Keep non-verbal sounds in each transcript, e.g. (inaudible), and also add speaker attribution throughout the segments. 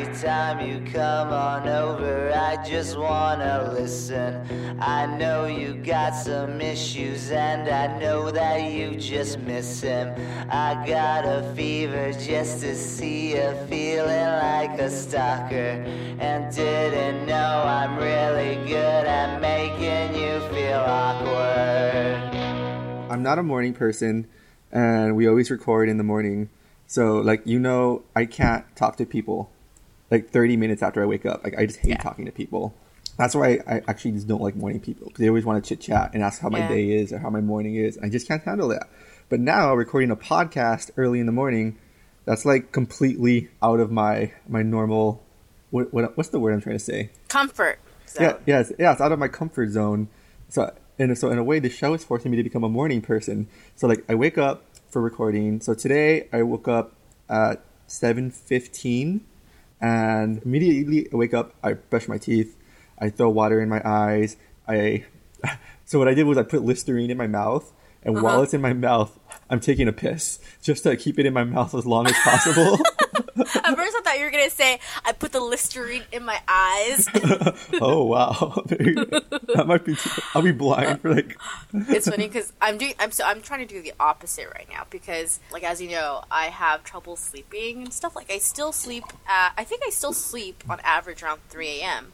Speaker 1: every time you come on over, I just wanna listen. I know you got some issues, and I know that you just miss him. I got a fever just to see you feeling like a stalker, and didn't know I'm really good at making you feel awkward.
Speaker 2: I'm not a morning person, and we always record in the morning. So, like, you know, I can't talk to people like 30 minutes after I wake up. Like, I just hate
Speaker 3: Yeah.
Speaker 2: talking to people. That's why I actually just don't like morning people because they always want to chit chat and ask how my
Speaker 3: Yeah.
Speaker 2: day is or how my morning is. I just can't handle that. But now, recording a podcast early in the morning, that's like completely out of my my normal. What, what what's the word I'm trying to say?
Speaker 3: Comfort. So,
Speaker 2: Yeah, yeah, it's, yeah, it's out of my comfort zone. So, and so in a way, the show is forcing me to become a morning person. So, like, I wake up for recording. So today, I woke up at seven fifteen, and immediately I wake up. I brush my teeth. I throw water in my eyes. I (laughs) so what I did was I put Listerine in my mouth, and while
Speaker 3: Uh-huh.
Speaker 2: it's in my mouth, I'm taking a piss just to keep it in my mouth as long as possible. (laughs) (laughs)
Speaker 3: At first, I thought you were gonna say I put the Listerine in my eyes. (laughs)
Speaker 2: oh wow, (laughs) that might be. I'll be blind for like
Speaker 3: it's funny because I'm doing. I'm so I'm trying to do the opposite right now because, like as you know, I have trouble sleeping and stuff. Like I still sleep. At, I think I still sleep on average around 3 a.m.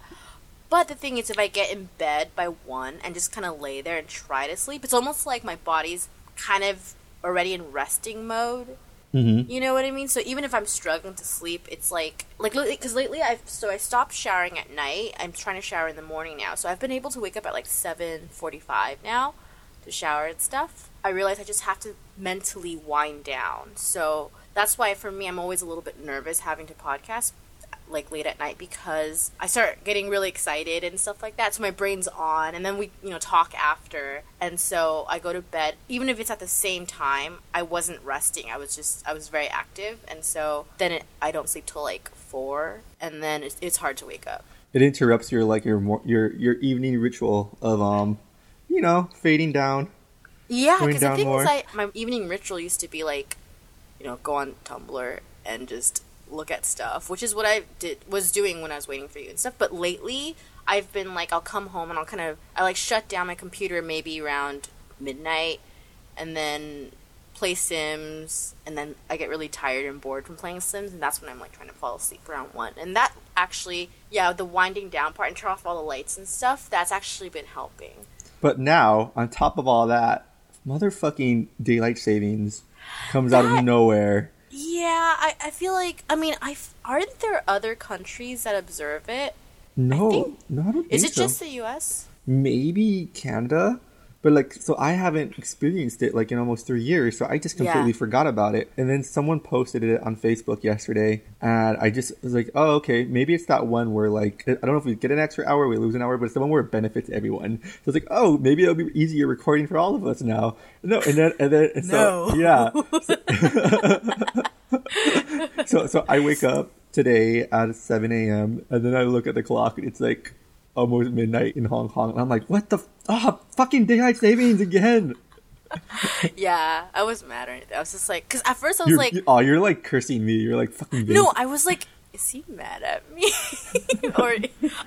Speaker 3: But the thing is, if I get in bed by one and just kind of lay there and try to sleep, it's almost like my body's kind of already in resting mode.
Speaker 2: Mhm.
Speaker 3: You know what I mean? So even if I'm struggling to sleep, it's like like because lately I've so I stopped showering at night. I'm trying to shower in the morning now, so I've been able to wake up at like seven forty-five now to shower and stuff. I realize I just have to mentally wind down. So that's why for me, I'm always a little bit nervous having to podcast like late at night because I start getting really excited and stuff like that. So my brain's on, and then we, you know, talk after. And so I go to bed, even if it's at the same time. I wasn't resting. I was just, I was very active, and so then it, I don't sleep till like four, and then it's, it's hard to wake up.
Speaker 2: it interrupts your like your your your evening ritual of um you know fading down
Speaker 3: Yeah, because the thing
Speaker 2: more?
Speaker 3: is, I my evening ritual used to be like, you know, go on Tumblr and just look at stuff, which is what I did was doing when I was waiting for you and stuff. But lately, I've been like, I'll come home and I'll kind of I like shut down my computer maybe around midnight, and then play Sims, and then I get really tired and bored from playing Sims, and that's when I'm like trying to fall asleep around one. And that actually, yeah, the winding down part and turn off all the lights and stuff, that's actually been helping.
Speaker 2: but now on top of all that motherfucking daylight savings comes out of nowhere
Speaker 3: Yeah, I, I feel like I mean I aren't there other countries that observe it?
Speaker 2: no
Speaker 3: think-
Speaker 2: no I don't
Speaker 3: Is it
Speaker 2: so.
Speaker 3: just the U.S.?
Speaker 2: maybe canada but like so i haven't experienced it like in almost three years so i just completely
Speaker 3: Yeah.
Speaker 2: forgot about it and then someone posted it on facebook yesterday and i just was like oh okay maybe it's that one where like i don't know if we get an extra hour we lose an hour but it's the one where it benefits everyone so it's like oh maybe it'll be easier recording for all of us now no and then and then and so
Speaker 3: No.
Speaker 2: yeah (laughs) so so i wake up today at 7 a.m and then i look at the clock and it's like almost midnight in hong kong and i'm like what the f- ah fucking daylight savings again (laughs)
Speaker 3: yeah, I wasn't mad or anything. I was just like, because at first I was
Speaker 2: you're,
Speaker 3: like,
Speaker 2: you- oh you're like cursing me you're like fucking
Speaker 3: no, I was like, is he mad at me? (laughs) or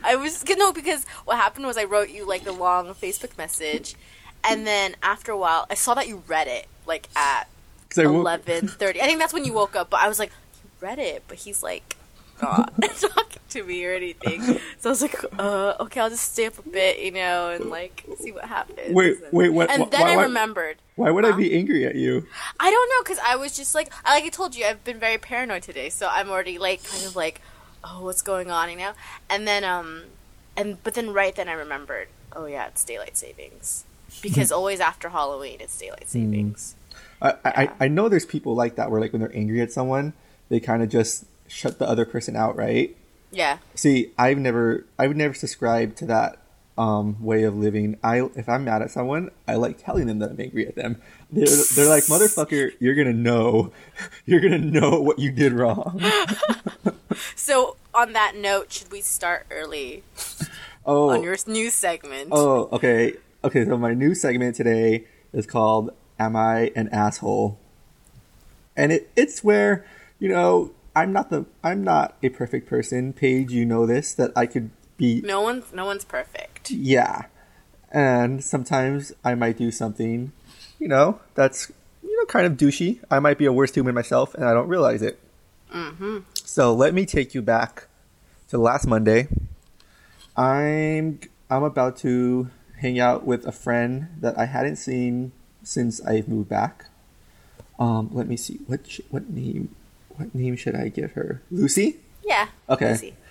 Speaker 3: I was no, because what happened was I wrote you like a long Facebook message, and then after a while I saw that you read it like at
Speaker 2: 'Cause I woke-
Speaker 3: eleven thirty. I think that's when you woke up. But I was like, he read it, but he's like not (laughs) talking to me or anything. So I was like, uh, okay, I'll just stay up a bit, you know, and like see what happens.
Speaker 2: Wait,
Speaker 3: And-
Speaker 2: wait, what-
Speaker 3: And
Speaker 2: wh-
Speaker 3: then
Speaker 2: why-
Speaker 3: I remembered.
Speaker 2: why would i be angry at you
Speaker 3: I don't know, because I was just like, I- like I told you, I've been very paranoid today, so I'm already like, kind of like, oh, what's going on, you know? And then, um, and but then right then I remembered, oh yeah, it's daylight savings, because always after Halloween it's daylight savings.
Speaker 2: I, I I know there's people like that where like when they're angry at someone they kind of just shut the other person out right
Speaker 3: Yeah,
Speaker 2: See, I've never, I would never subscribe to that um, way of living. I, if I'm mad at someone, I like telling them that I'm angry at them. They're, they're like, motherfucker, you're gonna know, (laughs) you're gonna know what you did wrong. (laughs)
Speaker 3: So on that note, should we start early
Speaker 2: Oh,
Speaker 3: on your new segment?
Speaker 2: oh, okay, okay. So my new segment today is called "Am I an Asshole?" And it, it's where you know I'm not the I'm not a perfect person, Paige. You know this that I could be.
Speaker 3: No one's no one's perfect.
Speaker 2: Yeah, and sometimes I might do something, you know, that's you know kind of douchey. I might be a worse human myself, and I don't realize it.
Speaker 3: Mm-hmm.
Speaker 2: So let me take you back to last Monday. I'm I'm about to hang out with a friend that I hadn't seen since I moved back. Um, let me see what what name what name should I give her? Lucy.
Speaker 3: Yeah.
Speaker 2: Okay.
Speaker 3: Easy. (laughs)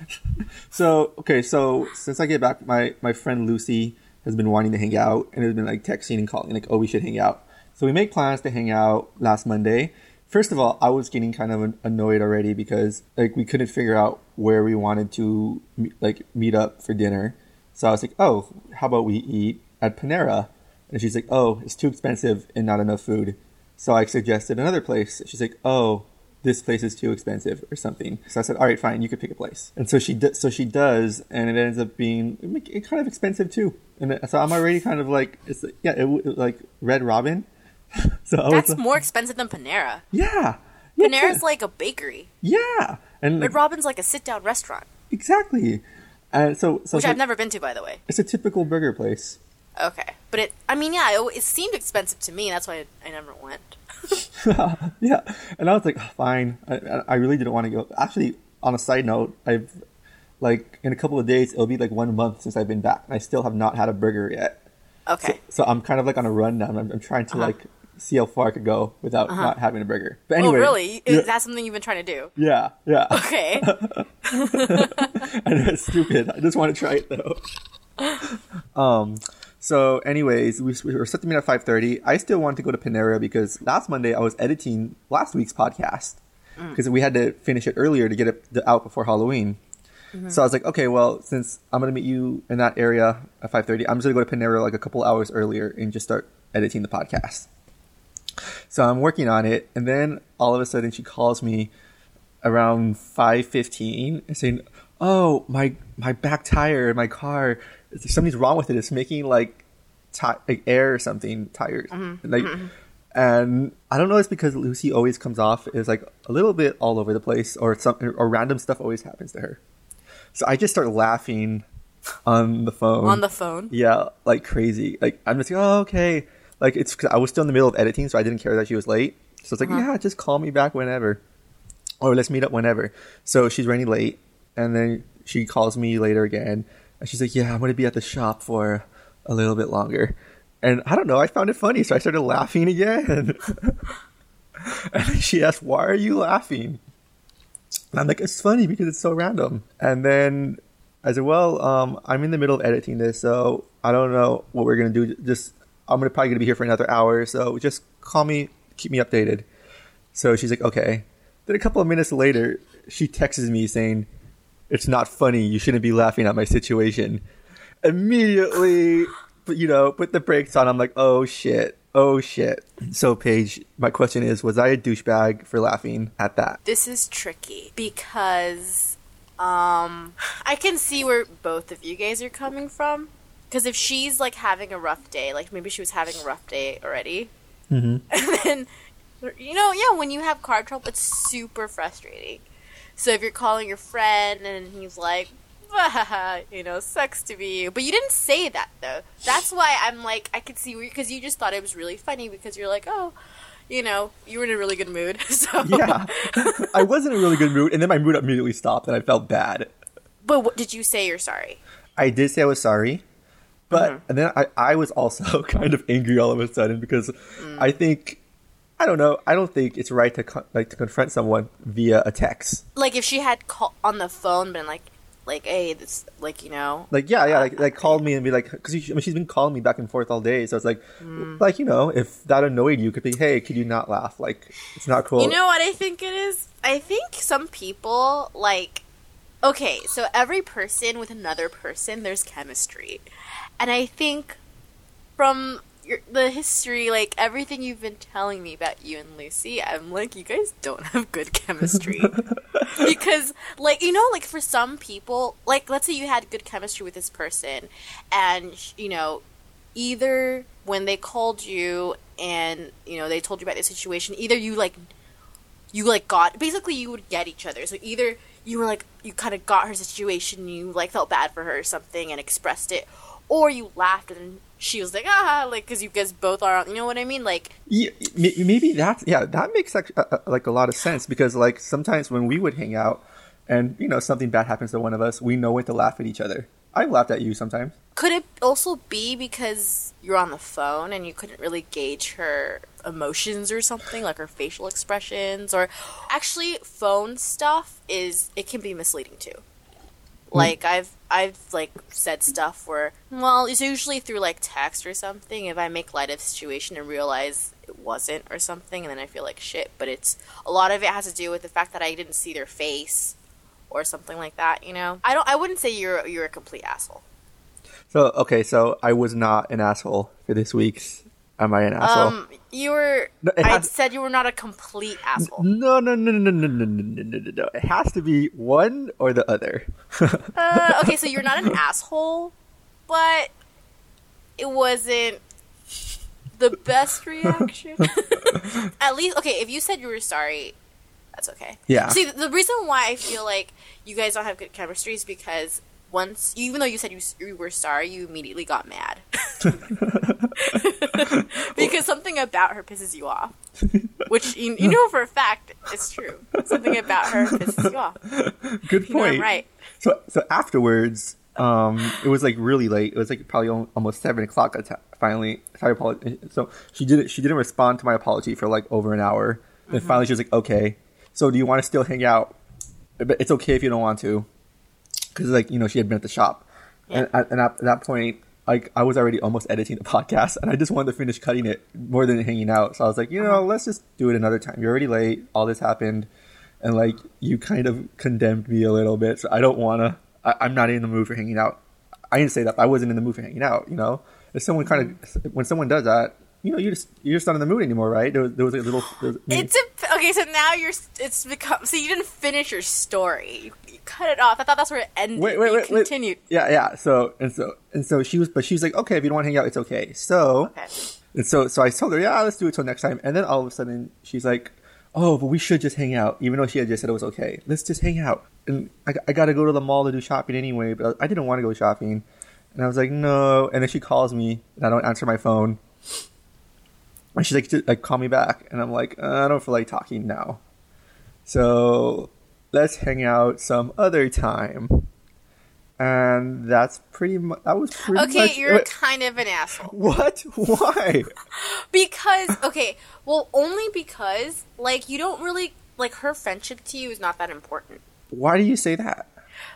Speaker 2: So okay, so since I get back, my my friend Lucy has been wanting to hang out and has been like texting and calling like, oh, we should hang out. So we make plans to hang out last Monday. First of all, I was getting kind of annoyed already because like we couldn't figure out where we wanted to like meet up for dinner. So I was like, oh, how about we eat at Panera? And she's like, oh, it's too expensive and not enough food. So I suggested another place. She's like, oh, this place is too expensive or something. So I said, all right, fine, you could pick a place. And so she d- so she does, and it ends up being kind of expensive too. And so I'm already kind of like, it's yeah, it, it, like Red Robin. (laughs)
Speaker 3: so that's was, more expensive than Panera.
Speaker 2: Yeah,
Speaker 3: yeah. Panera's like a bakery.
Speaker 2: Yeah,
Speaker 3: and Red Robin's like a sit down restaurant.
Speaker 2: Exactly. And so, so
Speaker 3: which I've never been to, by the way.
Speaker 2: It's a typical burger place.
Speaker 3: Okay, but it. I mean, yeah, it, it seemed expensive to me. That's why I, I never went. (laughs)
Speaker 2: yeah, and I was like, oh, fine. I, I really didn't want to go. Actually, on a side note, I've like in a couple of days, it'll be like one month since I've been back, and I still have not had a burger yet.
Speaker 3: Okay.
Speaker 2: So, so I'm kind of like on a run now. I'm, I'm trying to uh-huh. like see how far I could go without uh-huh. not having a burger. But anyway,
Speaker 3: oh really? Is that something you've been trying to do?
Speaker 2: Yeah, yeah.
Speaker 3: Okay. (laughs)
Speaker 2: I know it's stupid. I just want to try it though. (laughs) Um. So, anyways, we, we were set to meet at five thirty. I still wanted to go to Panera because last Monday I was editing last week's podcast because mm. we had to finish it earlier to get it out before Halloween. Mm-hmm. So I was like, okay, well, since I'm gonna meet you in that area at 5:30, I'm just gonna go to Panera like a couple hours earlier and just start editing the podcast. So I'm working on it, and then all of a sudden she calls me around 5:15 saying, "Oh, my my back tire in my car, something's wrong with it. It's making like, ti- like air or something tires, mm-hmm. like." Mm-hmm. And I don't know. It's because Lucy always comes off is like a little bit all over the place, or some or random stuff always happens to her. So I just start laughing on the phone.
Speaker 3: On the phone?
Speaker 2: Yeah, like crazy. Like I'm just like, oh okay. Like it's cause I was still in the middle of editing, so I didn't care that she was late. So it's like, uh-huh. yeah, just call me back whenever, or let's meet up whenever. So she's running late, and then she calls me later again, and she's like, yeah, I'm gonna be at the shop for a little bit longer. And I don't know, I found it funny, so I started laughing again. (laughs) and she asked, "Why are you laughing?" And I'm like, it's funny because it's so random. And then I said, well, um, I'm in the middle of editing this, so I don't know what we're gonna do. Just I'm gonna probably gonna be here for another hour, so just call me, keep me updated. So she's like, okay. Then a couple of minutes later, she texts me saying, "It's not funny. You shouldn't be laughing at my situation." Immediately, you know, put the brakes on. I'm like, oh shit. Oh shit. So, Paige, my question is Was I a douchebag for laughing at that?
Speaker 3: This is tricky because um, I can see where both of you guys are coming from. Because if she's like having a rough day, like maybe she was having a rough day already,
Speaker 2: mm-hmm. (laughs)
Speaker 3: and then you know, yeah, when you have car trouble, it's super frustrating. So if you're calling your friend and he's like, you know, sucks to be you. But you didn't say that though. That's why I'm like, I could see because you just thought it was really funny because you're like, oh, you know, you were in a really good mood. (laughs) So
Speaker 2: yeah, I was in a really good mood, and then my mood immediately stopped, and I felt bad.
Speaker 3: But what, did you say you're sorry?
Speaker 2: I did say I was sorry, but mm-hmm. and then I, I was also (laughs) kind of angry all of a sudden because mm. I think I don't know. I don't think it's right to co- like to confront someone via a text.
Speaker 3: Like if she had call- on the phone been like, like, hey, this, like, you know,
Speaker 2: like, yeah, yeah, like, like called me and be like, because I mean, she's been calling me back and forth all day, so it's like, mm. like, you know, if that annoyed you, could be, hey, could you not laugh? Like, it's not cool.
Speaker 3: You know what I think it is? I think some people like, okay, so every person with another person, there's chemistry, and I think from your, the history, like everything you've been telling me about you and Lucy, I'm like, you guys don't have good chemistry. (laughs) because, like, you know, like for some people, like, let's say you had good chemistry with this person, and, you know, either when they called you and, you know, they told you about the situation, either you, like, you like got basically you would get each other. So either you were like you kind of got her situation, you like felt bad for her or something and expressed it, or you laughed and she was like ah like because you guys both are you know what I mean like
Speaker 2: Yeah, maybe that's yeah, that makes like, uh, uh, like a lot of sense because like sometimes when we would hang out and you know something bad happens to one of us, we know when to laugh at each other. I laughed at you sometimes.
Speaker 3: could it also be because you're on the phone and you couldn't really gauge her emotions or something like her facial expressions or actually phone stuff is it can be misleading too like i've i've like said stuff where well it's usually through like text or something if i make light of the situation and realize it wasn't or something and then i feel like shit but it's a lot of it has to do with the fact that i didn't see their face or something like that you know i don't i wouldn't say you're you're a complete asshole
Speaker 2: So okay, so I was not an asshole for this week's. Am I an asshole?
Speaker 3: Um, you were.
Speaker 2: No,
Speaker 3: I said you were not a complete asshole.
Speaker 2: no, no, no, no, no, no, no, no, no, no, no. It has to be one or the other.
Speaker 3: Uh, okay, so you're not an asshole, but it wasn't the best reaction. At least, okay, if you said you were sorry, that's okay.
Speaker 2: Yeah.
Speaker 3: See, the reason why I feel like you guys don't have good chemistry is because once, even though you said you, you were sorry, you immediately got mad. (laughs) (laughs) because something about her pisses you off. (laughs) Which you, you know for a fact it's true. Something about her pisses you off.
Speaker 2: Good
Speaker 3: You know
Speaker 2: point.
Speaker 3: Right.
Speaker 2: So, so afterwards, um, it was like really late. It was like probably almost seven o'clock. Finally, so I apologize. So she didn't. She didn't respond to my apology for like over an hour. Then
Speaker 3: Mm-hmm.
Speaker 2: finally, she was like, "Okay, so do you want to still hang out? But it's okay if you don't want to." Because like you know, she had been at the shop, and, at, and at that point, like I was already almost editing the podcast, and I just wanted to finish cutting it more than hanging out. So I was like, you know,
Speaker 3: Uh-huh.
Speaker 2: let's just do it another time. You're already late. All this happened and like you kind of condemned me a little bit. So I don't want to. I'm not in the mood for hanging out. I didn't say that. I wasn't in the mood for hanging out. You know, if someone kind of when someone does that, you know, you just you're just not in the mood anymore, right? There was, there was a little. Was,
Speaker 3: It's a, okay. So now you're. It's become. So you didn't finish your story. You, you cut it off. I thought that's where it ended.
Speaker 2: wait, wait, wait, wait.
Speaker 3: Continued.
Speaker 2: Yeah, yeah. So and so and so she was, but she was like, okay, if you don't want to hang out, it's okay. So
Speaker 3: Okay.
Speaker 2: And so, so I told her, yeah, let's do it till next time. And then all of a sudden, she's like, oh, but we should just hang out, even though she had just said it was okay. Let's just hang out. And I, I got to go to the mall to do shopping anyway, but I didn't want to go shopping. And I was like, no. And then she calls me, and I don't answer my phone. And she's like, "Just, like, call me back. And I'm like, uh, I don't feel like talking now. So let's hang out some other time. And that's pretty much, that was pretty
Speaker 3: Okay,
Speaker 2: much
Speaker 3: you're
Speaker 2: it.
Speaker 3: kind of an asshole. (laughs)
Speaker 2: What? Why?
Speaker 3: Because okay, well, only because like you don't really like her friendship to you is not that important.
Speaker 2: Why do you say that?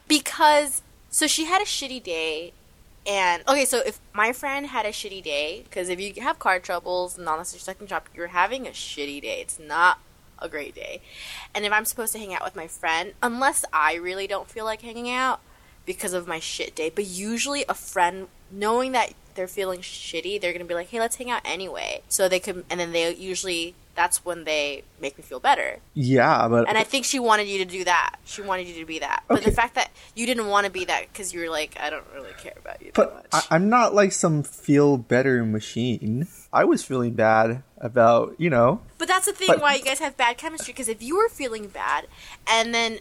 Speaker 3: because so she had a shitty day and okay so if my friend had a shitty day because if you have car troubles and unless you're stuck in shop you're having a shitty day. It's not a great day. And if i'm supposed to hang out with my friend unless i really don't feel like hanging out because of my shit day but usually a friend knowing that they're feeling shitty they're gonna be like hey let's hang out anyway so they can and then they usually that's when they make me feel better
Speaker 2: Yeah, but
Speaker 3: and I think she wanted you to do that. She wanted you to be that. But the fact that you didn't want to be that because you were like, I don't really care about you that
Speaker 2: but
Speaker 3: much.
Speaker 2: I, I'm not like some feel better machine. I was feeling bad about you know.
Speaker 3: but that's the thing
Speaker 2: but-
Speaker 3: why you guys have bad chemistry. Because if you were feeling bad, and then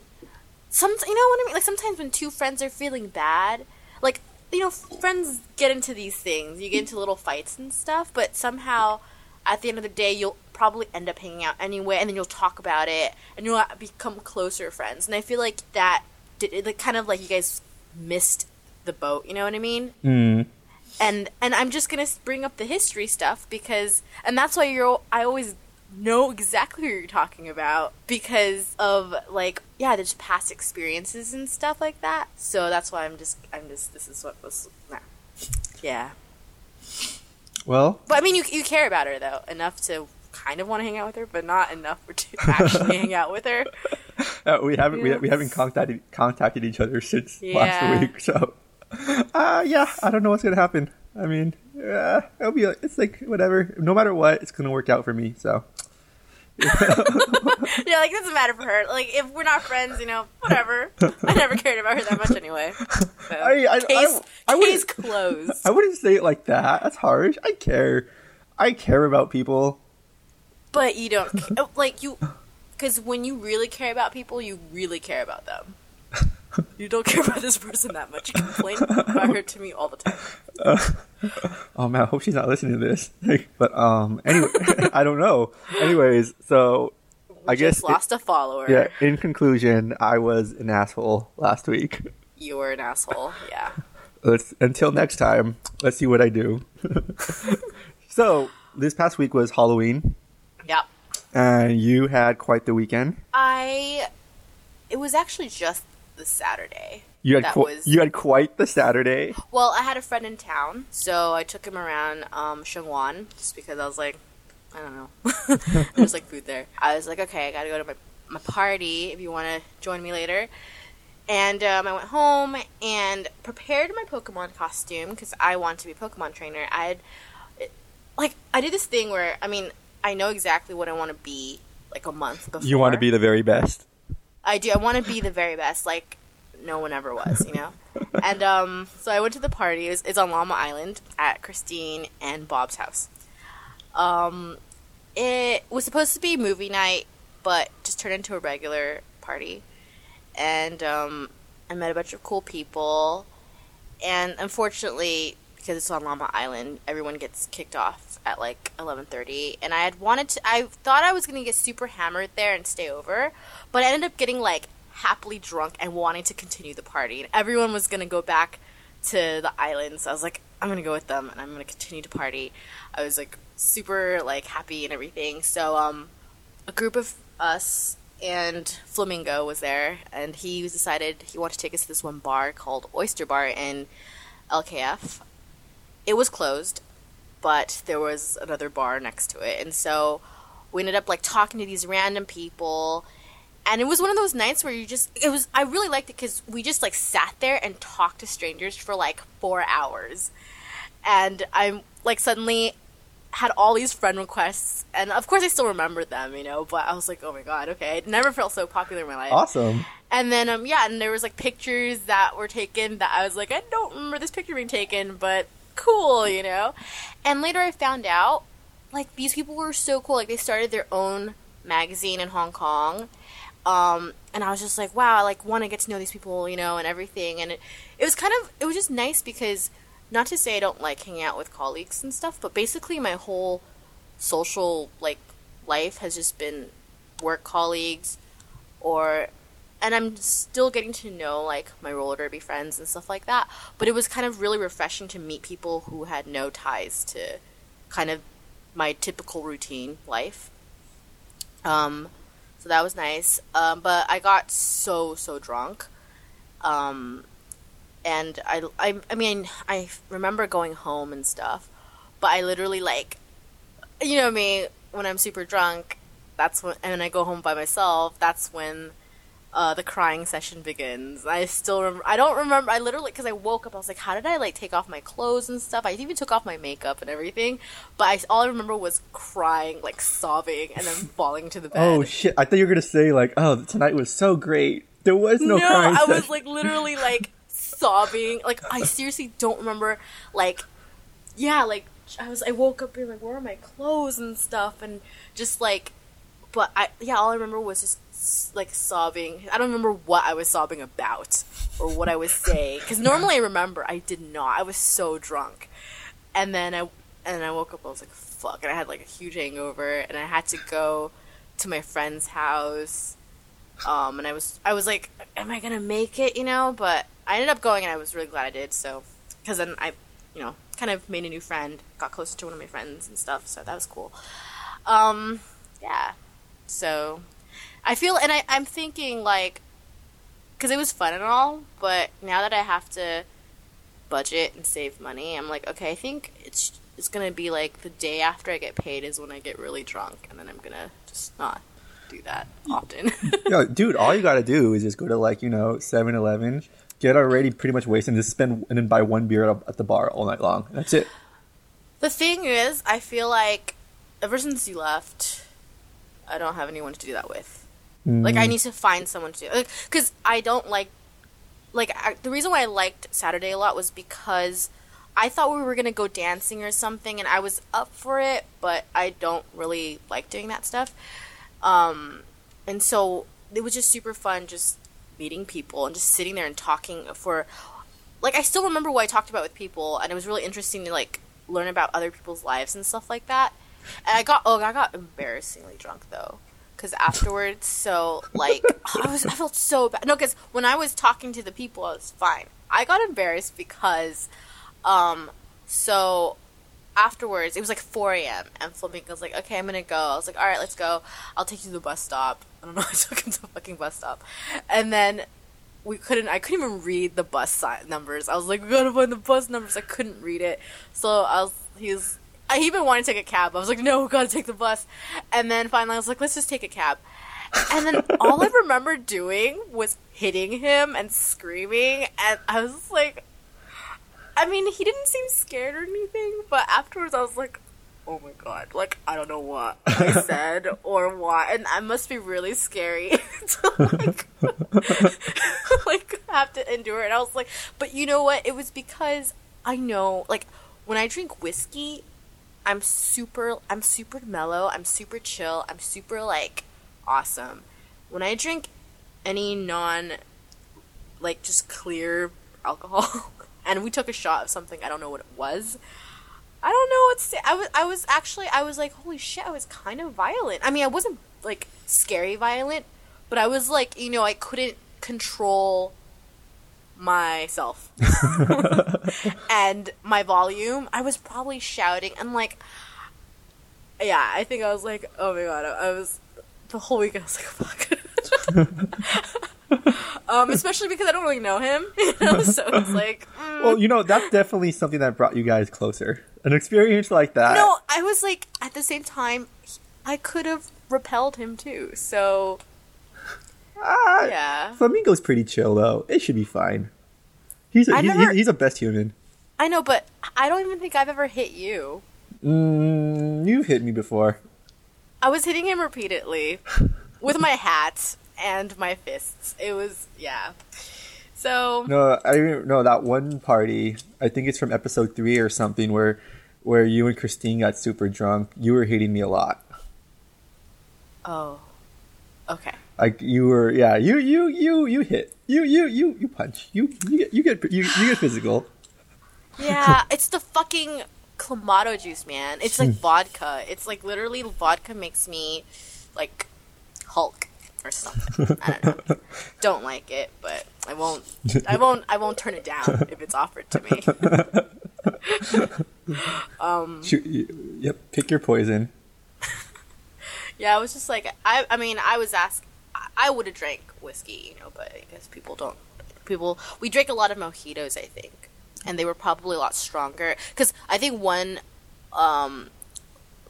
Speaker 3: some, you know what I mean? Like sometimes when two friends are feeling bad, like you know, friends get into these things. You get into little fights and stuff, but somehow at the end of the day, you'll probably end up hanging out anyway, and then you'll talk about it, and you'll become closer friends. And I feel like that, did, like, kind of like you guys missed the boat. You know what I mean?
Speaker 2: Mm.
Speaker 3: and and I'm just gonna bring up the history stuff because and that's why you're I always know exactly what you're talking about because of like yeah there's past experiences and stuff like that so that's why I'm just I'm just this is what was nah. yeah
Speaker 2: Well,
Speaker 3: but I mean you you care about her though enough to kind of want to hang out with her but not enough to (laughs) actually hang out with her (laughs)
Speaker 2: uh, we haven't we, we haven't contacted contacted each other since
Speaker 3: Yeah.
Speaker 2: last week. So, (laughs) uh, yeah, I don't know what's gonna happen. I mean, uh, it'll be it's like whatever. No matter what, it's gonna work out for me. So, (laughs)
Speaker 3: yeah like it doesn't matter for her like if we're not friends you know whatever I never cared about her that much anyway so,
Speaker 2: I- I- I-
Speaker 3: case,
Speaker 2: I wouldn't-
Speaker 3: case closed
Speaker 2: I wouldn't say it like that. That's harsh. I care. I care about people.
Speaker 3: but you don't oh, like you because when you really care about people, you really care about them. You don't care about this person that much. You complain about her to me all the time. (laughs)
Speaker 2: Oh man, I hope she's not listening to this. but um, anyway, (laughs) I don't know. Anyways, so I guess
Speaker 3: Just lost a follower.
Speaker 2: yeah. In conclusion, I was an asshole last week.
Speaker 3: You were an asshole. Yeah.
Speaker 2: Let's until next time. Let's see what I do. (laughs) so this past week was Halloween,
Speaker 3: Yeah.
Speaker 2: and you had quite the weekend.
Speaker 3: I. It was actually just the Saturday.
Speaker 2: You had qu-
Speaker 3: was-
Speaker 2: you had quite the Saturday.
Speaker 3: Well, I had a friend in town, so I took him around um, Sheung Wan just because I was like, I don't know, (laughs) there's like food there. I was like, okay, I gotta go to my my party. If you want to join me later. And um, I went home and prepared my Pokemon costume because I want to be a Pokemon trainer. I had, it, like, I did this thing where, I mean, I know exactly what I want to be like a month before.
Speaker 2: You want to be the very best.
Speaker 3: I do. I want to be the very best, like no one ever was, you know. (laughs) and um, so I went to the party. It was, it's on Lamma Island at Christine and Bob's house. Um, it was supposed to be movie night, but just turned into a regular party. And um, I met a bunch of cool people. And unfortunately, because it's on Lamma Island, everyone gets kicked off at like 11:30. And I had wanted to. I thought I was gonna get super hammered there and stay over, but I ended up getting like happily drunk and wanting to continue the party. And everyone was gonna go back to the island, so I was like, I'm gonna go with them and I'm gonna continue to party. I was like super like happy and everything. So um, a group of us and Flamingo was there, and he decided he wanted to take us to this one bar called Oyster Bar in LKF. It was closed, but there was another bar next to it, and so we ended up like talking to these random people. And it was one of those nights where you just, it was, I really liked it because we just like sat there and talked to strangers for like four hours. And I'm like suddenly had all these friend requests, and of course I still remembered them, you know. But I was like, oh my god, okay, it never felt so popular in my life.
Speaker 2: Awesome.
Speaker 3: And then um yeah, and there was like pictures that were taken that I was like, I don't remember this picture being taken, but cool, you know. And later I found out like these people were so cool. Like they started their own magazine in Hong Kong. Um, and I was just like, wow, I like want to get to know these people, you know, and everything. And it, it was kind of, it was just nice because, not to say I don't like hanging out with colleagues and stuff, but basically my whole social like life has just been work colleagues, or, and I'm still getting to know like my roller derby friends and stuff like that. But it was kind of really refreshing to meet people who had no ties to, kind of, my typical routine life. Um, so that was nice. Um, but I got so so drunk, um, and I, I I mean I remember going home and stuff, but I literally like, you know me when I'm super drunk. That's when and I go home by myself. That's when. Uh, the crying session begins. I still rem- I don't remember. I literally because I woke up. I was like, how did I like take off my clothes and stuff? I even took off my makeup and everything. But I, all I remember was crying, like sobbing, and then (laughs) falling to the bed.
Speaker 2: Oh shit! I thought you were gonna say like, "Oh, tonight was so great." There was no,
Speaker 3: no. I was like literally like sobbing. Like I (laughs) seriously don't remember. Like yeah, like I was. I woke up being like, where are my clothes and stuff, and just like, but I yeah, all I remember was just like sobbing. I don't remember what I was sobbing about or what I was saying because normally I remember. I did not. I was so drunk, and then I and I woke up. I was like, fuck, and I had like a huge hangover, and I had to go to my friend's house um, and I was I was like, am I gonna make it? You know, but I ended up going, and I was really glad I did. So, because then I, you know, kind of made a new friend, got closer to one of my friends and stuff. So that was cool. Um, yeah. So, I feel, and I I'm thinking like, because it was fun and all, but now that I have to budget and save money, I'm like, okay, I think it's it's gonna be like the day after I get paid is when I get really drunk, and then I'm gonna just not do that often. (laughs)
Speaker 2: Yo, dude, all you gotta do is just go to like you know 7-Eleven, get already pretty much wasted, and just spend and then buy one beer at at the bar all night long. That's it.
Speaker 3: The thing is, I feel like ever since you left, I don't have anyone to do that with. Like, I need to find someone to do because I don't like. Like I, the reason why I liked Saturday a lot was because I thought we were gonna go dancing or something, and I was up for it, but I don't really like doing that stuff. Um, and so it was just super fun just meeting people and just sitting there and talking for like I still remember what I talked about with people and it was really interesting to like learn about other people's lives and stuff like that. And I got oh I got embarrassingly drunk though because afterwards so like I was I felt so bad no because when I was talking to the people I was fine I got embarrassed because um so afterwards, it was like 4 a.m. and Flamingo was like, okay, I'm gonna go. I was like, all right, let's go. I'll take you to the bus stop. (laughs) I don't know. I took him to the fucking bus stop, and then we couldn't. I couldn't even read the bus numbers. I was like, we gotta find the bus numbers. I couldn't read it, so I was. He was. I even wanted to take a cab. I was like, no, we (laughs) gotta take the bus. And then finally, I was like, let's just take a cab. And then (laughs) all I remember doing was hitting him and screaming, and I was like, I mean, he didn't seem scared or anything, but afterwards I was like, oh my god, like, I don't know what I (laughs) said or why, and that must be really scary to, like, like, have to endure it. I was like, but you know what? It was because I know, like, when I drink whiskey, I'm super, I'm super mellow, I'm super chill, I'm super, like, awesome. When I drink any non, like, just clear alcohol, (laughs) and we took a shot of something. I don't know what it was. I don't know what to say. I was, I was actually, I was like, holy shit, I was kind of violent. I mean, I wasn't like scary violent, but I was like, you know, I couldn't control myself (laughs) and my volume. I was probably shouting and like, yeah, I think I was like, oh my god, I was the whole week. I was like, fuck. (laughs) um, especially because I don't really know him, (laughs) you know? so it's like. Mm.
Speaker 2: Well, you know, that's definitely something that brought you guys closer. An experience like that.
Speaker 3: No, I was like, at the same time, I could have repelled him too. So.
Speaker 2: Ah,
Speaker 3: yeah.
Speaker 2: Flamingo's pretty chill though. It should be fine. He's a, he's,
Speaker 3: never-
Speaker 2: he's a best human.
Speaker 3: I know, but I don't even think I've ever hit you.
Speaker 2: Mm, you've hit me before.
Speaker 3: I was hitting him repeatedly (laughs) with my hat and my fists. It was yeah. So
Speaker 2: No, I no that one party. I think it's from episode three or something where where you and Christine got super drunk. You were hitting me a lot.
Speaker 3: oh, okay.
Speaker 2: Like you were, yeah. You you you you hit. You you you you punch. You you get you get you, you get physical.
Speaker 3: Yeah, (laughs) it's the fucking clamato juice, man. It's like vodka. It's like literally vodka makes me like Hulk or something. I don't know. (laughs) Don't like it, but I won't. I (laughs) won't. I won't turn it down if it's offered to me.
Speaker 2: Um, Shoot, you, yep. Pick your poison.
Speaker 3: Yeah, I was just like, I. I mean, I was asked. I, would have drank whiskey, you know, but I guess people don't. People we drank a lot of mojitos, I think, and they were probably a lot stronger. Because I think one, um,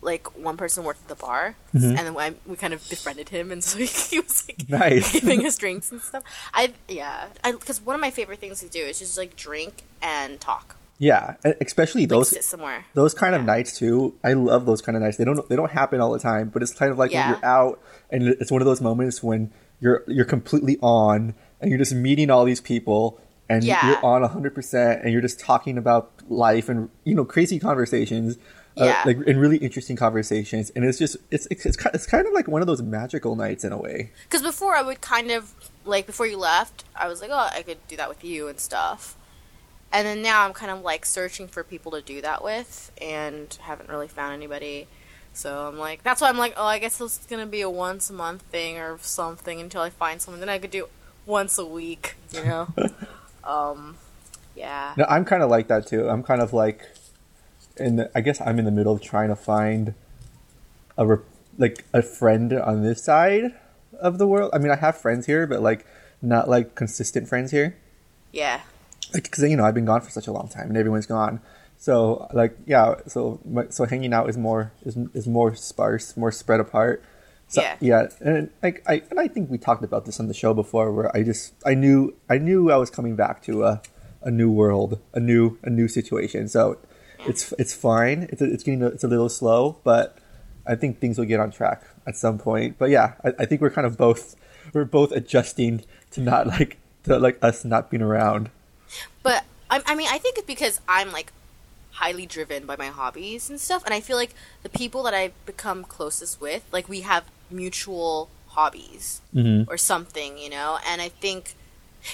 Speaker 3: like one person worked at the bar, and then I, we kind of befriended him, and (laughs) so he, he was like
Speaker 2: Nice. (laughs)
Speaker 3: giving us drinks and stuff. I yeah, because one of my favorite things to do is just like drink and talk,
Speaker 2: Yeah, especially those
Speaker 3: sit somewhere.
Speaker 2: those kind of
Speaker 3: Yeah.
Speaker 2: nights too. I love those kind of nights. They don't they don't happen all the time, but it's kind of like
Speaker 3: Yeah.
Speaker 2: when you're out and it's one of those moments when you're you're completely on and you're just meeting all these people and
Speaker 3: Yeah.
Speaker 2: you're on 100% and you're just talking about life and you know crazy conversations. uh,
Speaker 3: Yeah.
Speaker 2: like and really interesting conversations, and it's just it's it's it's kind, it's kind of like one of those magical nights in a way.
Speaker 3: Because before I would kind of like before you left, I was like, oh, I could do that with you and stuff. And then now I'm kind of like searching for people to do that with, and haven't really found anybody. So I'm like, that's why I'm like, oh, I guess this is gonna be a once a month thing or something until I find someone. Then I could do once a week, you know. (laughs) um, yeah.
Speaker 2: No, I'm kind of like that too. I'm kind of like, in the, I guess I'm in the middle of trying to find a re- like a friend on this side of the world. I mean, I have friends here, but like not like consistent friends here.
Speaker 3: Yeah.
Speaker 2: Like, because you know I've been gone for such a long time, and everyone's gone. So like yeah, so my- so hanging out is more is is more sparse, more spread apart. So,
Speaker 3: Yeah.
Speaker 2: yeah, and like I and I think we talked about this on the show before, where I just I knew I knew I was coming back to a a new world, a new a new situation. So it's it's fine. It's a, it's getting a, it's a little slow, but I think things will get on track at some point. But yeah, I, I think we're kind of both we're both adjusting to not like to like us not being around.
Speaker 3: But I, I mean, I think it's because I'm like highly driven by my hobbies and stuff, and I feel like the people that I've become closest with, like we have mutual hobbies
Speaker 2: Mhm.
Speaker 3: or something, you know? And I think,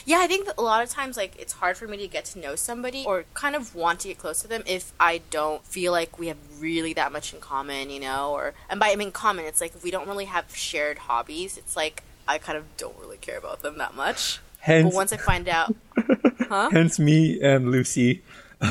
Speaker 3: yeah, I think that a lot of times, like, it's hard for me to get to know somebody or kind of want to get close to them if I don't feel like we have really that much in common, you know? Or, and by I mean common, it's like if we don't really have shared hobbies, it's like I kind of don't really care about them that much.
Speaker 2: Hence,
Speaker 3: But once I find out, huh?
Speaker 2: hence me and Lucy. (laughs)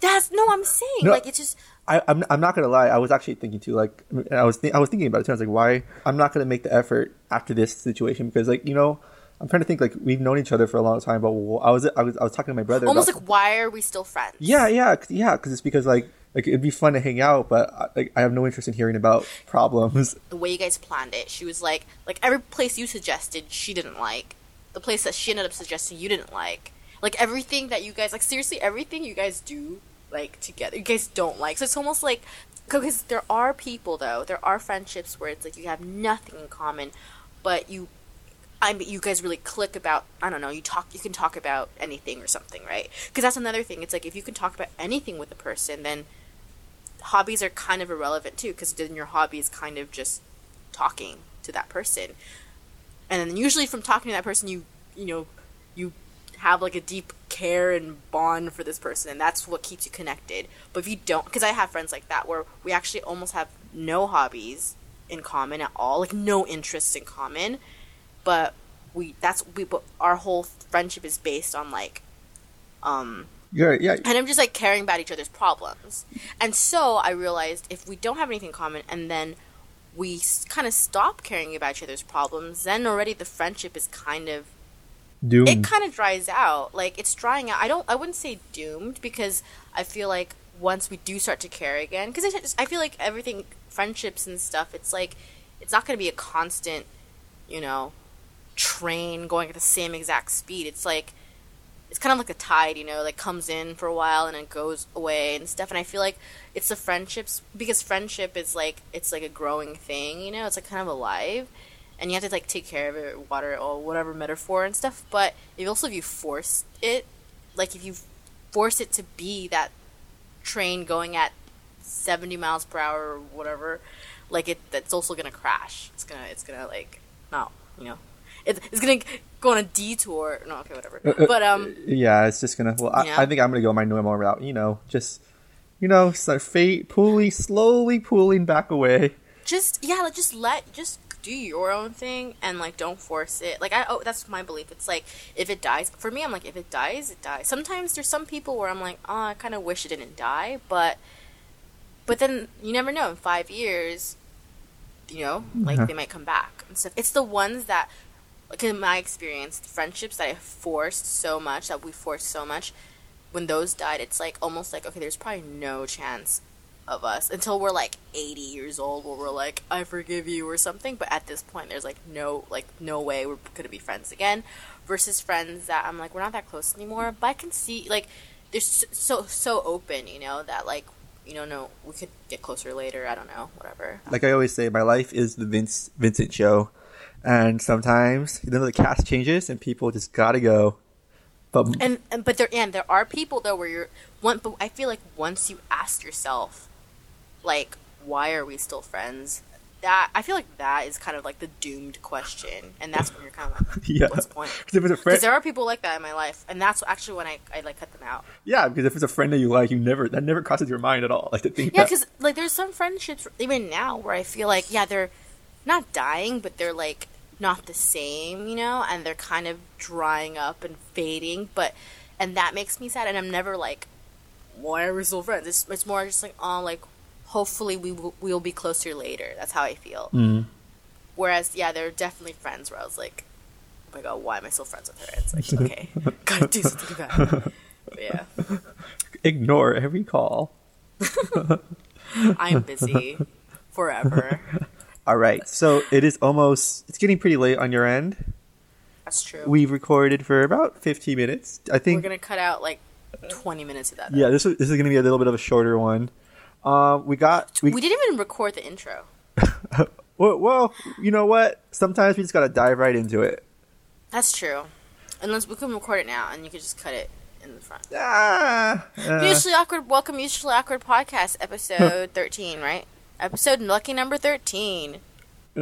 Speaker 3: That's no, I'm saying
Speaker 2: No.
Speaker 3: like it's just
Speaker 2: I, I'm, I'm not gonna lie. I was actually thinking too. Like, I was thi- I was thinking about it too. I was like, why? I'm not gonna make the effort after this situation because, like, you know, I'm trying to think. Like, we've known each other for a long time, but I was I was I was talking to my brother.
Speaker 3: almost
Speaker 2: about,
Speaker 3: like why are we still friends?
Speaker 2: yeah, yeah, 'cause- yeah. Because it's because like like it'd be fun to hang out, but I- like I have no interest in hearing about problems. (laughs)
Speaker 3: the way you guys planned it. She was like, like every place you suggested, she didn't like. The place that she ended up suggesting, you didn't like. Like everything that you guys, like seriously, everything you guys do, like together, you guys don't like. So it's almost like because there are people though, there are friendships where it's like you have nothing in common, but you. I mean, you guys really click about. I don't know. You talk. You can talk about anything or something, right? Because that's another thing. It's like if you can talk about anything with a person, then hobbies are kind of irrelevant too because then your hobby is kind of just talking to that person and then usually from talking to that person you you know you have like a deep care and bond for this person and that's what keeps you connected but if you don't because i have friends like that where we actually almost have no hobbies in common at all like no interests in common but we that's we but our whole friendship is based on like um
Speaker 2: Yeah, yeah.
Speaker 3: and I'm just like caring about each other's problems. And so I realized if we don't have anything in common and then we kind of stop caring about each other's problems, then already the friendship is kind of
Speaker 2: Doom.
Speaker 3: it kind of dries out. Like it's drying out. I don't I wouldn't say doomed because I feel like once we do start to care again because I, I feel like everything friendships and stuff it's like it's not going to be a constant, you know, train going at the same exact speed. It's like it's kind of like a tide, you know, like comes in for a while and then goes away and stuff. And I feel like it's the friendships because friendship is like it's like a growing thing, you know. It's like kind of alive, and you have to like take care of it, water it, or whatever metaphor and stuff. But if also if you force it, like if you force it to be that train going at seventy miles per hour or whatever, like it that's also gonna crash. It's gonna it's gonna like not you know. It's, it's gonna go on a detour. No, okay, whatever.
Speaker 2: Uh,
Speaker 3: But um,
Speaker 2: yeah, it's just gonna. Well. I, I think I'm gonna go my normal route. You know, just you know, start fate pulling slowly pulling back away.
Speaker 3: just yeah like just let just do your own thing and like don't force it. Like i oh that's my belief. It's like if it dies for me i'm like if it dies it dies. Sometimes there's some people where i'm like oh i kind of wish it didn't die but but then you never know. In five years you know like
Speaker 2: Yeah.
Speaker 3: they might come back and stuff. It's the ones that like in my experience the friendships that i forced so much that we forced so much when those died it's like almost like okay there's probably no chance of us until we're like 80 years old where we're like i forgive you or something. But at this point there's like no like no way we're gonna be friends again versus friends that i'm like we're not that close anymore. But i can see like they're so so open you know that like you know no we could get closer later. I don't know. Whatever.
Speaker 2: Like I always say, my life is the Vince Vincent show, and sometimes you know the cast changes and people just gotta go. But
Speaker 3: and, and but there and there are people though where you're one but i feel like once you ask yourself like why are we still friends? That i feel like that is kind of like the doomed question and that's when you're kind of like (laughs)
Speaker 2: yeah,
Speaker 3: what's the point?
Speaker 2: 'Cause if friend,
Speaker 3: because there are people like that in my life and that's actually when i, I like cut them out.
Speaker 2: Yeah, because if it's a friend that you like, you never that never crosses your mind at all. (laughs) Like to think
Speaker 3: yeah
Speaker 2: that
Speaker 3: because like there's some friendships even now where i feel like yeah they're not dying but they're like not the same you know and they're kind of drying up and fading but and that makes me sad and i'm never like why are we still friends? It's, it's more just like oh like hopefully we will we'll be closer later that's how i feel
Speaker 2: Mm.
Speaker 3: whereas yeah there are definitely friends where i was like oh my god why am i still friends with her it's like okay (laughs) gotta do something about it but yeah (laughs)
Speaker 2: ignore every call. (laughs)
Speaker 3: i'm busy forever
Speaker 2: All right, so it is almost it's getting pretty late on your end.
Speaker 3: that's true
Speaker 2: We've recorded for about 15 minutes. I think We're
Speaker 3: gonna cut out like twenty minutes of that.
Speaker 2: yeah, this is, this is going to be a little bit of a shorter one. Uh, we got we,
Speaker 3: We didn't even record the intro. (laughs)
Speaker 2: well, well, you know what? Sometimes we just got to dive right into it.
Speaker 3: That's true. Unless we can record it now, and you could just cut it in the front.
Speaker 2: Ah, uh,
Speaker 3: Mutually awkward. Welcome, mutually awkward podcast, episode (laughs) thirteen. Right? Episode lucky number thirteen.
Speaker 2: Uh,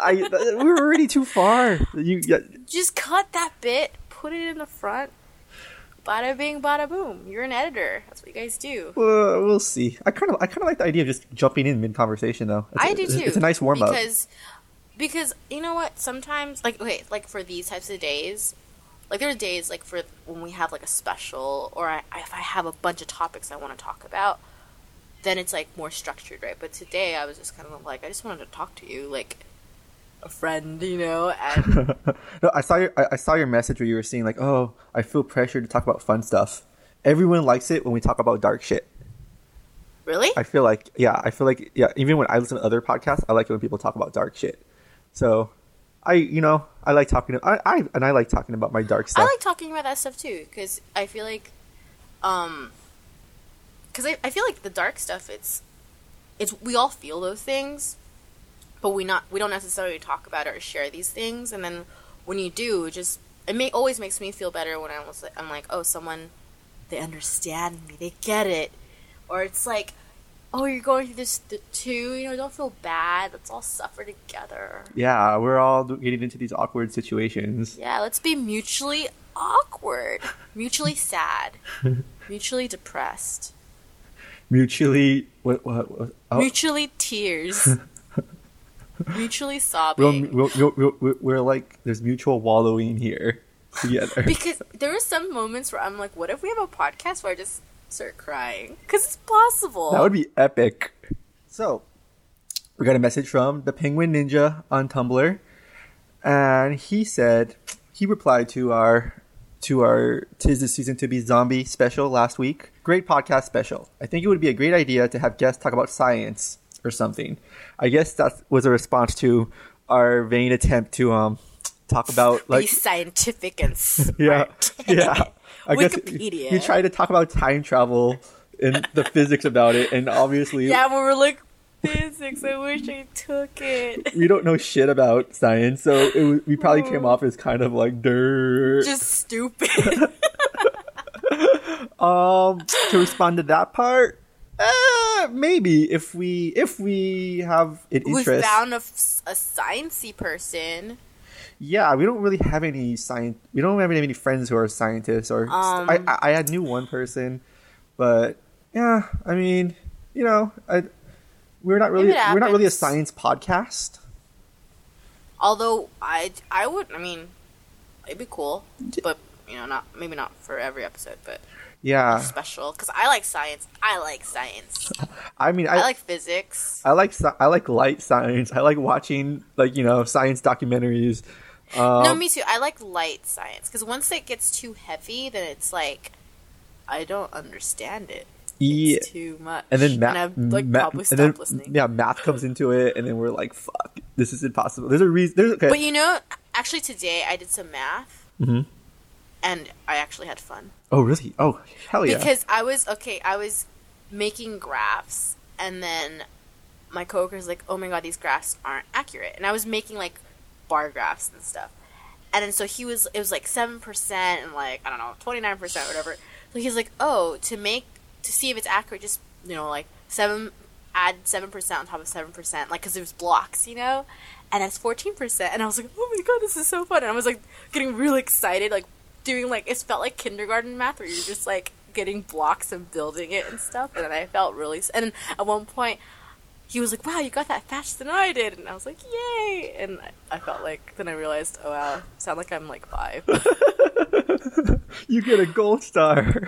Speaker 2: I, we were already too far. You, yeah,
Speaker 3: Just cut that bit, put it in the front. Bada bing, bada boom. You're an editor. That's what you guys do.
Speaker 2: uh, we'll see. I kind of, I kind of like the idea of just jumping in mid conversation, though. It's,
Speaker 3: I do too.
Speaker 2: It's a nice warm up.
Speaker 3: because because you know what? Sometimes like okay, like for these types of days, like there are days like for when we have like a special or I, if I have a bunch of topics I want to talk about, then it's like more structured, right? But today I was just kind of like I just wanted to talk to you like a friend, you know, and (laughs)
Speaker 2: No, I saw your, I, I saw your message where you were saying like, "Oh, I feel pressure to talk about fun stuff." Everyone likes it when we talk about dark shit.
Speaker 3: really,
Speaker 2: I feel like, yeah, I feel like, yeah. Even when I listen to other podcasts, I like it when people talk about dark shit. So, I, you know, I like talking. I, I and I like talking about my dark stuff.
Speaker 3: I like talking about that stuff too because I feel like, um, because I, I feel like the dark stuff it's, it's we all feel those things, but we not we don't necessarily talk about it or share these things, and then when you do, it just it may always makes me feel better when I was I'm like oh someone, they understand me, they get it, or it's like. Oh, you're going through this th- too. You know, don't feel bad. Let's all suffer together.
Speaker 2: yeah, we're all getting into these awkward situations.
Speaker 3: Yeah, let's be mutually awkward, mutually (laughs) sad, (laughs) mutually depressed,
Speaker 2: Mutually, what, what, what oh,
Speaker 3: mutually tears, (laughs) mutually (laughs) sobbing.
Speaker 2: we'll, we'll, we'll, we'll, we're like there's mutual wallowing here (laughs) together.
Speaker 3: because there are some moments where I'm like, what if we have a podcast where I just start crying? Because it's possible.
Speaker 2: That would be epic. So, we got a message from the Penguin Ninja on Tumblr, and he said he replied to our to our "Tis the Season to Be Zombie" special last week. Great podcast special. I think it would be a great idea to have guests talk about science or something. I guess that was a response to our vain attempt to um talk about
Speaker 3: be
Speaker 2: like
Speaker 3: scientific and (laughs)
Speaker 2: yeah
Speaker 3: smart. (laughs)
Speaker 2: yeah. I guess
Speaker 3: Wikipedia.
Speaker 2: he tried to talk about time travel and the physics about it, and obviously
Speaker 3: yeah, when we're like physics, I wish I took it.
Speaker 2: we don't know shit about science, so it, we probably came off as kind of like dirt.
Speaker 3: Just stupid. (laughs)
Speaker 2: um, to respond to that part, uh, maybe if we if we have an
Speaker 3: we
Speaker 2: interest,
Speaker 3: found a, f- a sciencey person.
Speaker 2: yeah, we don't really have any science. We don't have any friends who are scientists, or
Speaker 3: Um,
Speaker 2: I, I I knew one person, but yeah, I mean, you know, I, we're not really we're not really a science podcast.
Speaker 3: Although I I would I mean it'd be cool, but you know not maybe not for every episode, but
Speaker 2: Yeah,
Speaker 3: special because I like science. I like science.
Speaker 2: I mean, I,
Speaker 3: I like physics.
Speaker 2: I like I like light science. I like watching like you know science documentaries. Um,
Speaker 3: no, me too. I like light science because once it gets too heavy, then it's like I don't understand it.
Speaker 2: yeah.
Speaker 3: It's too much.
Speaker 2: and then math,
Speaker 3: I've like
Speaker 2: and then,
Speaker 3: listening.
Speaker 2: Yeah, math comes into it, and then we're like, "Fuck, this is impossible." There's a reason. There's okay.
Speaker 3: But you know, actually today I did some math,
Speaker 2: Mhm.
Speaker 3: And I actually had fun.
Speaker 2: oh, really? Oh, hell yeah!
Speaker 3: because I was okay. I was making graphs, and then my coworker's like, "Oh my god, these graphs aren't accurate," and I was making like bar graphs and stuff, and then so he was, it was like seven percent and like I don't know, twenty nine percent, or whatever. So he's like, "Oh, to make to see if it's accurate, just you know, like seven add seven percent on top of seven percent, like because it was blocks, you know." And it's fourteen percent, and I was like, "Oh my god, this is so fun!" And I was like getting really excited, like doing like it felt like kindergarten math where you're just like getting blocks and building it and stuff and i felt really and at one point he was like wow you got that faster than i did and i was like yay and i, I felt like then i realized oh wow sound like i'm like five (laughs)
Speaker 2: you get a gold star. (laughs)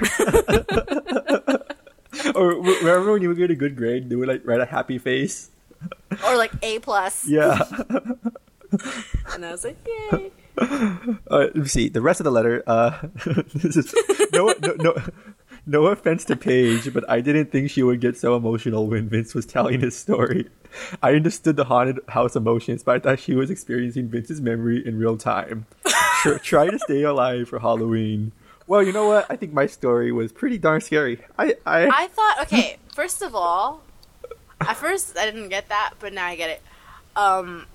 Speaker 2: or remember when you would get a good grade, they would like write a happy face.
Speaker 3: or like a plus
Speaker 2: Yeah. (laughs)
Speaker 3: and i was like yay (laughs)
Speaker 2: Uh, let me see the rest of the letter. Uh, (laughs) this is no, no, no, no offense to Paige, but I didn't think she would get so emotional when Vince was telling his story. I understood the haunted house emotions, but I thought she was experiencing Vince's memory in real time. Tr- try to stay alive for Halloween. Well, you know what? I think my story was pretty darn scary. I, I,
Speaker 3: i thought okay first of all at first i didn't get that but now i get it um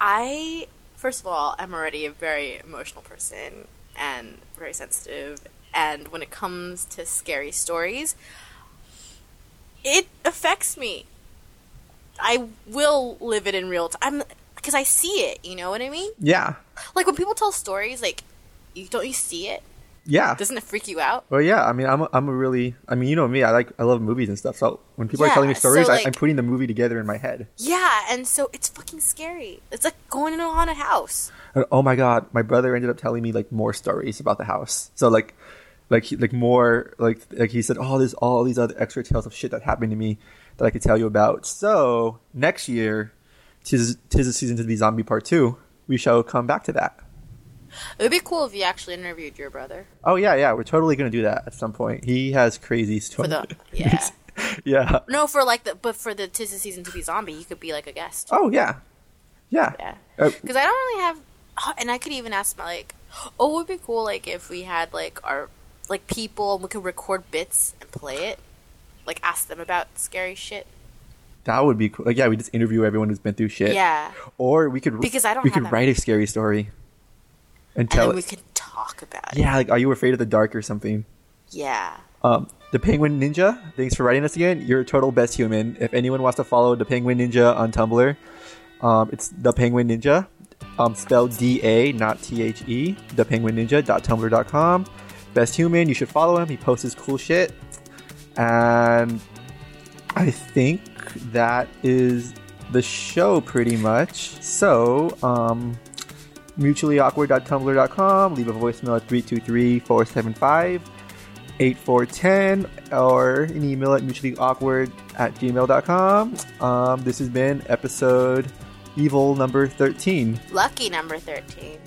Speaker 3: i first of all i'm already a very emotional person and very sensitive and when it comes to scary stories it affects me I will live it in real time because I see it. You know what I mean?
Speaker 2: Yeah,
Speaker 3: Like when people tell stories, like you don't you see it?
Speaker 2: Yeah.
Speaker 3: Doesn't it freak you out?
Speaker 2: Well, yeah. I mean, I'm a, I'm a really. I mean, you know me. I like. I love movies and stuff. So when people are telling me stories,
Speaker 3: so,
Speaker 2: I,
Speaker 3: like-
Speaker 2: I'm putting the movie together in my head.
Speaker 3: Yeah, and so it's fucking scary. It's like going into a haunted house.
Speaker 2: And, oh my god, my brother ended up telling me like more stories about the house. So like, like like more like like he said, oh, there's all these other extra tales of shit that happened to me that I could tell you about. So next year, tis tis the season to be zombie part two. We shall come back to that.
Speaker 3: It would be cool if you actually interviewed your brother
Speaker 2: Oh yeah, yeah, we're totally gonna do that at some point. He has crazy stories.
Speaker 3: the yeah. (laughs)
Speaker 2: yeah.
Speaker 3: No, for like the but for the tis the season to be zombie, you could be like a guest.
Speaker 2: Oh yeah. Yeah.
Speaker 3: Yeah,
Speaker 2: Uh,
Speaker 3: because I don't really have, oh, and I could even ask my like, oh, it would be cool like if we had like our like people and we could record bits and play it, like ask them about scary shit.
Speaker 2: that would be cool. Like yeah, we just interview everyone who's been through shit.
Speaker 3: Yeah,
Speaker 2: Or we could
Speaker 3: Because I don't
Speaker 2: we
Speaker 3: have
Speaker 2: could write a scary story and
Speaker 3: and
Speaker 2: tell
Speaker 3: then we could talk about it.
Speaker 2: Yeah, like are you afraid of the dark or something?
Speaker 3: Yeah.
Speaker 2: Um, the Penguin Ninja, thanks for writing us again. You're a total best human. If anyone wants to follow the Penguin Ninja on Tumblr, um, it's the Penguin Ninja, um, spelled D A, not T H E. The Penguin Ninja.tumblr.com. Best human. You should follow him. He posts his cool shit. And I think that is the show pretty much. So, um, mutuallyawkward.tumblr.com. Leave a voicemail at 323 475 8410 or an email at mutuallyawkward at gmail.com. Um, this has been episode evil number 13.
Speaker 3: Lucky number thirteen.